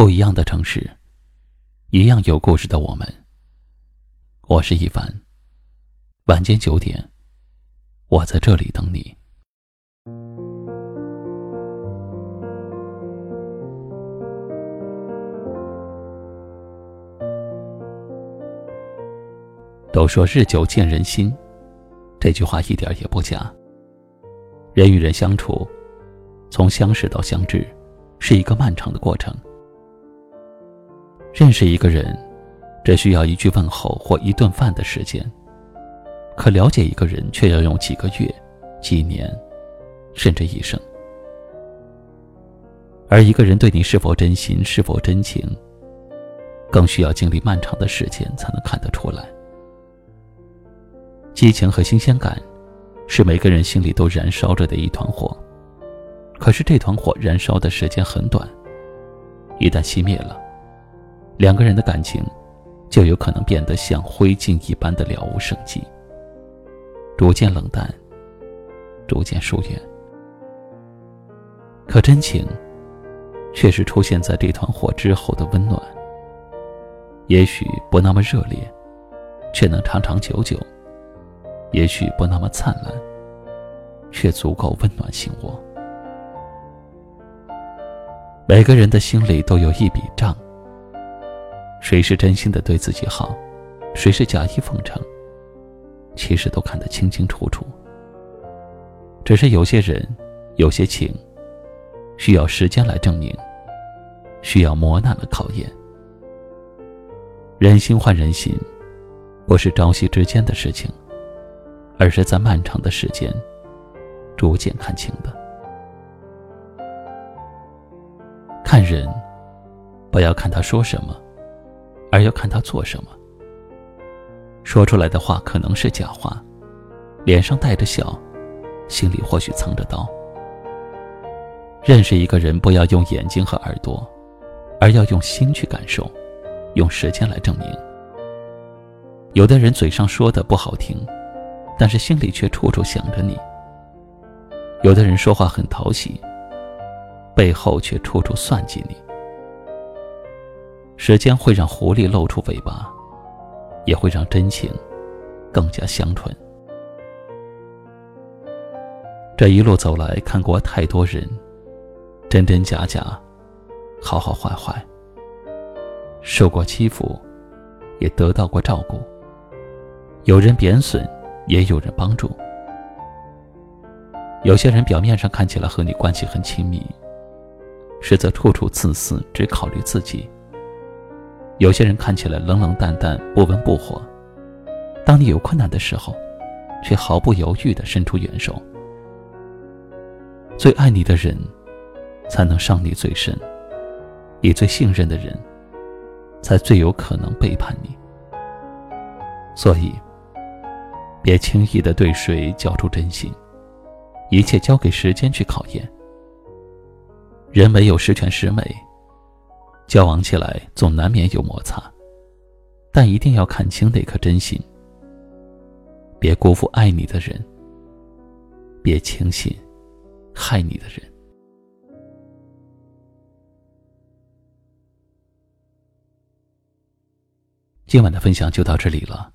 不一样的城市，一样有故事的我们。我是一凡。晚间九点，我在这里等你。都说日久见人心，这句话一点也不假。人与人相处，从相识到相知，是一个漫长的过程。认识一个人，只需要一句问候或一顿饭的时间；可了解一个人，却要用几个月、几年，甚至一生。而一个人对你是否真心、是否真情，更需要经历漫长的时间才能看得出来。激情和新鲜感，是每个人心里都燃烧着的一团火。可是这团火燃烧的时间很短，一旦熄灭了。两个人的感情，就有可能变得像灰烬一般的了无生机，逐渐冷淡，逐渐疏远。可真情，却是出现在这团火之后的温暖。也许不那么热烈，却能长长久久；也许不那么灿烂，却足够温暖心窝。每个人的心里都有一笔账。谁是真心的对自己好，谁是假意奉承，其实都看得清清楚楚。只是有些人，有些情，需要时间来证明，需要磨难的考验。人心换人心，不是朝夕之间的事情，而是在漫长的时间，逐渐看清的。看人，不要看他说什么。而要看他做什么。说出来的话可能是假话，脸上带着笑，心里或许藏着刀。认识一个人，不要用眼睛和耳朵，而要用心去感受，用时间来证明。有的人嘴上说的不好听，但是心里却处处想着你；有的人说话很讨喜，背后却处处算计你。时间会让狐狸露出尾巴，也会让真情更加香醇。这一路走来，看过太多人，真真假假，好好坏坏，受过欺负，也得到过照顾。有人贬损，也有人帮助。有些人表面上看起来和你关系很亲密，实则处处自私，只考虑自己。有些人看起来冷冷淡淡、不温不火，当你有困难的时候，却毫不犹豫地伸出援手。最爱你的人，才能伤你最深；你最信任的人，才最有可能背叛你。所以，别轻易地对谁交出真心，一切交给时间去考验。人没有十全十美。交往起来总难免有摩擦，但一定要看清那颗真心，别辜负爱你的人，别轻信害你的人。今晚的分享就到这里了，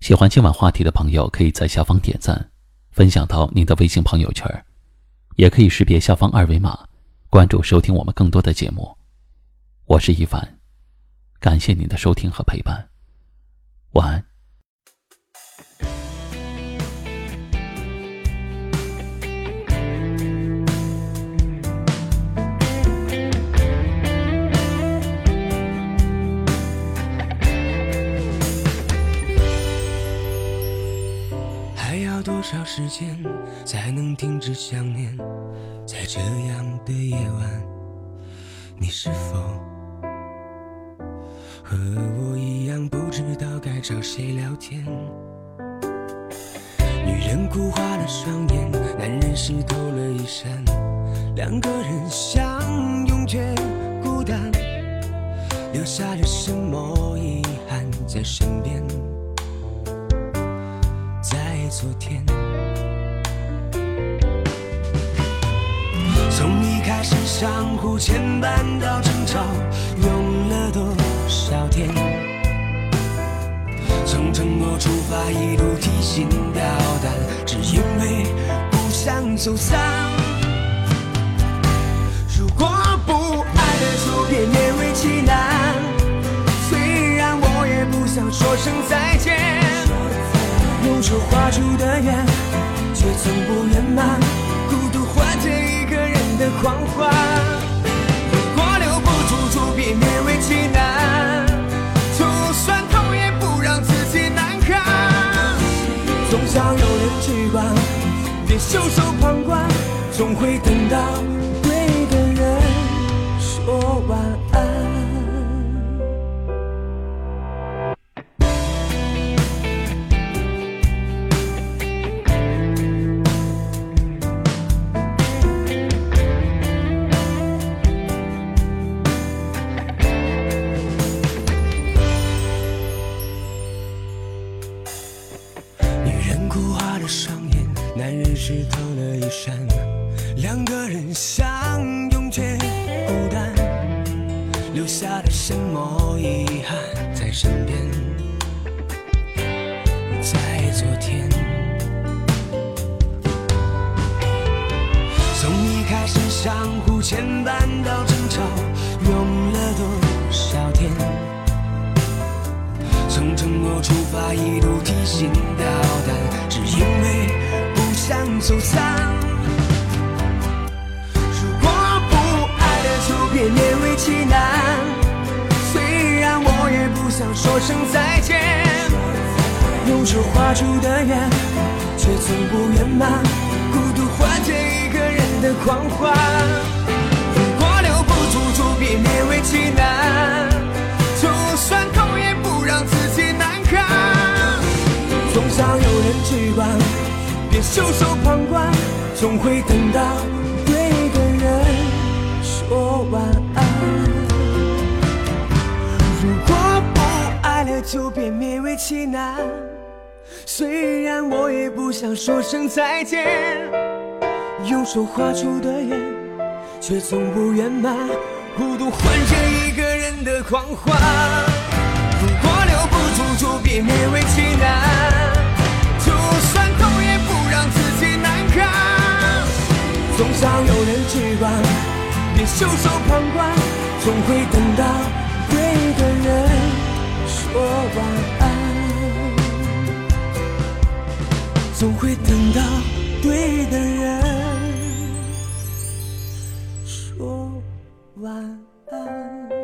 喜欢今晚话题的朋友可以在下方点赞，分享到您的微信朋友圈，也可以识别下方二维码关注收听我们更多的节目。我是一凡，感谢您的收听和陪伴，晚安。还要多少时间才能停止想念？在这样的夜晚，你是否？和我一样，不知道该找谁聊天。女人哭花了双眼，男人湿透了衣衫，两个人相拥却孤单，留下了什么遗憾在身边？在昨天，从一开始相互牵绊到争吵。用了多少天从承诺出发，一路提心吊胆，只因为不想走散。如果不爱了，就别勉为其难。虽然我也不想说声再见，有这画出的圆，却从不圆满，孤独换着一个人的狂欢。总会等到对的人说晚安。两个人相拥却孤单，留下了什么遗憾在身边？在昨天，从一开始相互牵绊到争吵，用了多少天？从承诺出发，一路提心吊胆，只因为不想走散。想说声再见，用手画出的圆，却从不圆满。孤独换着一个人的狂欢。如果留不住，就别勉为其难。就算痛，也不让自己难堪。总想有人去管，别袖手旁观，总会等到就别勉为其难。虽然我也不想说声再见，用手画出的圆，却从不圆满。孤独换着一个人的狂欢。如果留不住，就别勉为其难。就算痛，也不让自己难堪。总想有人去管，别袖手旁观，总会等到对的人说晚安。